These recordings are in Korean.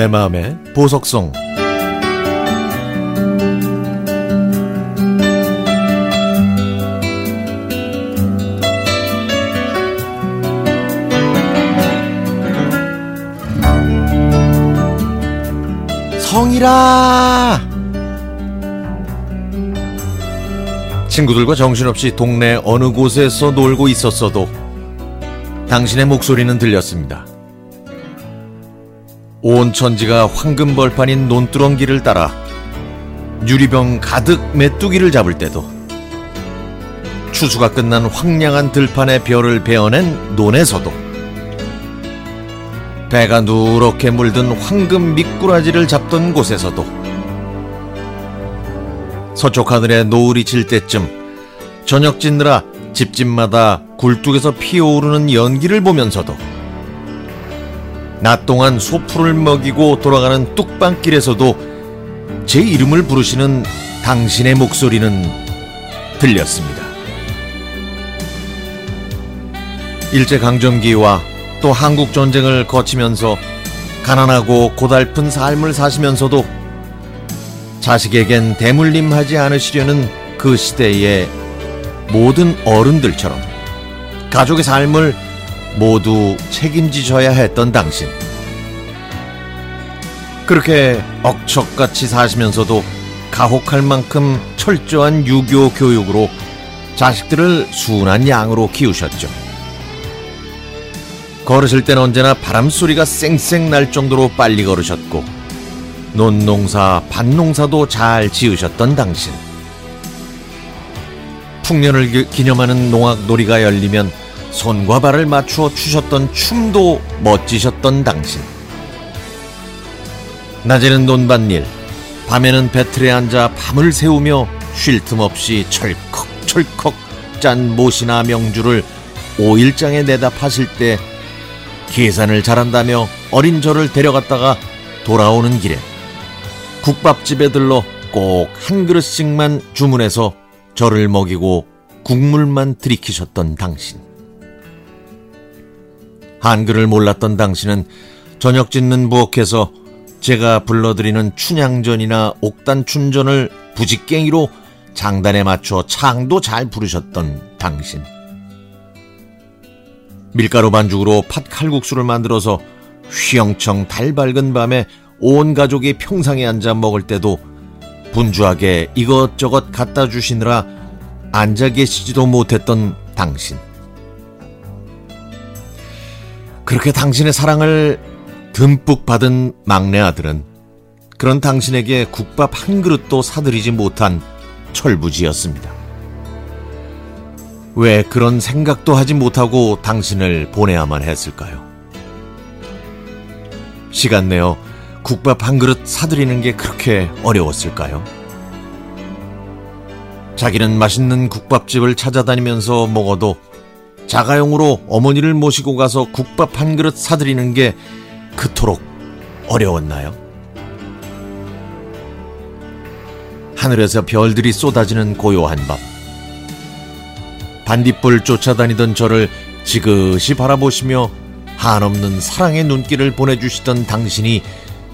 내 마음의 보석성 성이라 친구들과 정신없이 동네 어느 곳에서 놀고 있었어도 당신의 목소리는 들렸습니다. 온 천지가 황금 벌판인 논두렁길을 따라 유리병 가득 메뚜기를 잡을 때도 추수가 끝난 황량한 들판의 별을 베어낸 논에서도 배가 누렇게 물든 황금 미꾸라지를 잡던 곳에서도 서쪽 하늘에 노을이 질 때쯤 저녁 짓느라 집집마다 굴뚝에서 피어오르는 연기를 보면서도 낮 동안 소풀을 먹이고 돌아가는 뚝방길에서도 제 이름을 부르시는 당신의 목소리는 들렸습니다. 일제강점기와 또 한국전쟁을 거치면서 가난하고 고달픈 삶을 사시면서도 자식에겐 대물림하지 않으시려는 그 시대의 모든 어른들처럼 가족의 삶을 모두 책임지셔야 했던 당신. 그렇게 억척같이 사시면서도 가혹할 만큼 철저한 유교 교육으로 자식들을 순한 양으로 키우셨죠. 걸으실 땐 언제나 바람소리가 쌩쌩 날 정도로 빨리 걸으셨고, 논농사, 밭농사도 잘 지으셨던 당신. 풍년을 기념하는 농악놀이가 열리면 손과 발을 맞추어 추셨던 춤도 멋지셨던 당신. 낮에는 논밭일, 밤에는 배틀에 앉아 밤을 새우며 쉴 틈 없이 철컥철컥 짠 못이나 명주를 오일장에 내다 파실 때 계산을 잘한다며 어린 저를 데려갔다가 돌아오는 길에 국밥집에 들러 꼭 한 그릇씩만 주문해서 저를 먹이고 국물만 들이키셨던 당신. 한글을 몰랐던 당신은 저녁 짓는 부엌에서 제가 불러드리는 춘향전이나 옥단춘전을 부직갱이로 장단에 맞춰 창도 잘 부르셨던 당신. 밀가루 반죽으로 팥 칼국수를 만들어서 휘영청 달 밝은 밤에 온 가족이 평상에 앉아 먹을 때도 분주하게 이것저것 갖다 주시느라 앉아 계시지도 못했던 당신. 그렇게 당신의 사랑을 듬뿍 받은 막내 아들은 그런 당신에게 국밥 한 그릇도 사드리지 못한 철부지였습니다. 왜 그런 생각도 하지 못하고 당신을 보내야만 했을까요? 시간 내어 국밥 한 그릇 사드리는 게 그렇게 어려웠을까요? 자기는 맛있는 국밥집을 찾아다니면서 먹어도 자가용으로 어머니를 모시고 가서 국밥 한 그릇 사드리는 게 그토록 어려웠나요? 하늘에서 별들이 쏟아지는 고요한 밤. 반딧불 쫓아다니던 저를 지그시 바라보시며 한없는 사랑의 눈길을 보내주시던 당신이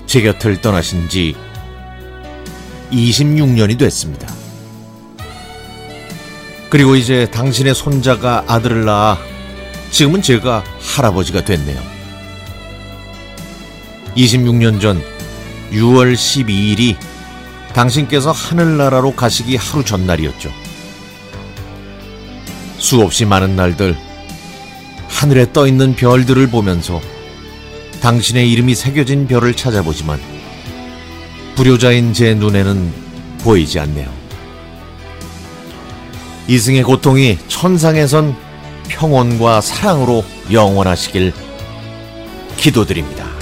제 곁을 떠나신 지 26년이 됐습니다. 그리고 이제 당신의 손자가 아들을 낳아 지금은 제가 할아버지가 됐네요. 26년 전 6월 12일이 당신께서 하늘나라로 가시기 하루 전날이었죠. 수없이 많은 날들 하늘에 떠 있는 별들을 보면서 당신의 이름이 새겨진 별을 찾아보지만 불효자인 제 눈에는 보이지 않네요. 이승의 고통이 천상에선 평온과 사랑으로 영원하시길 기도드립니다.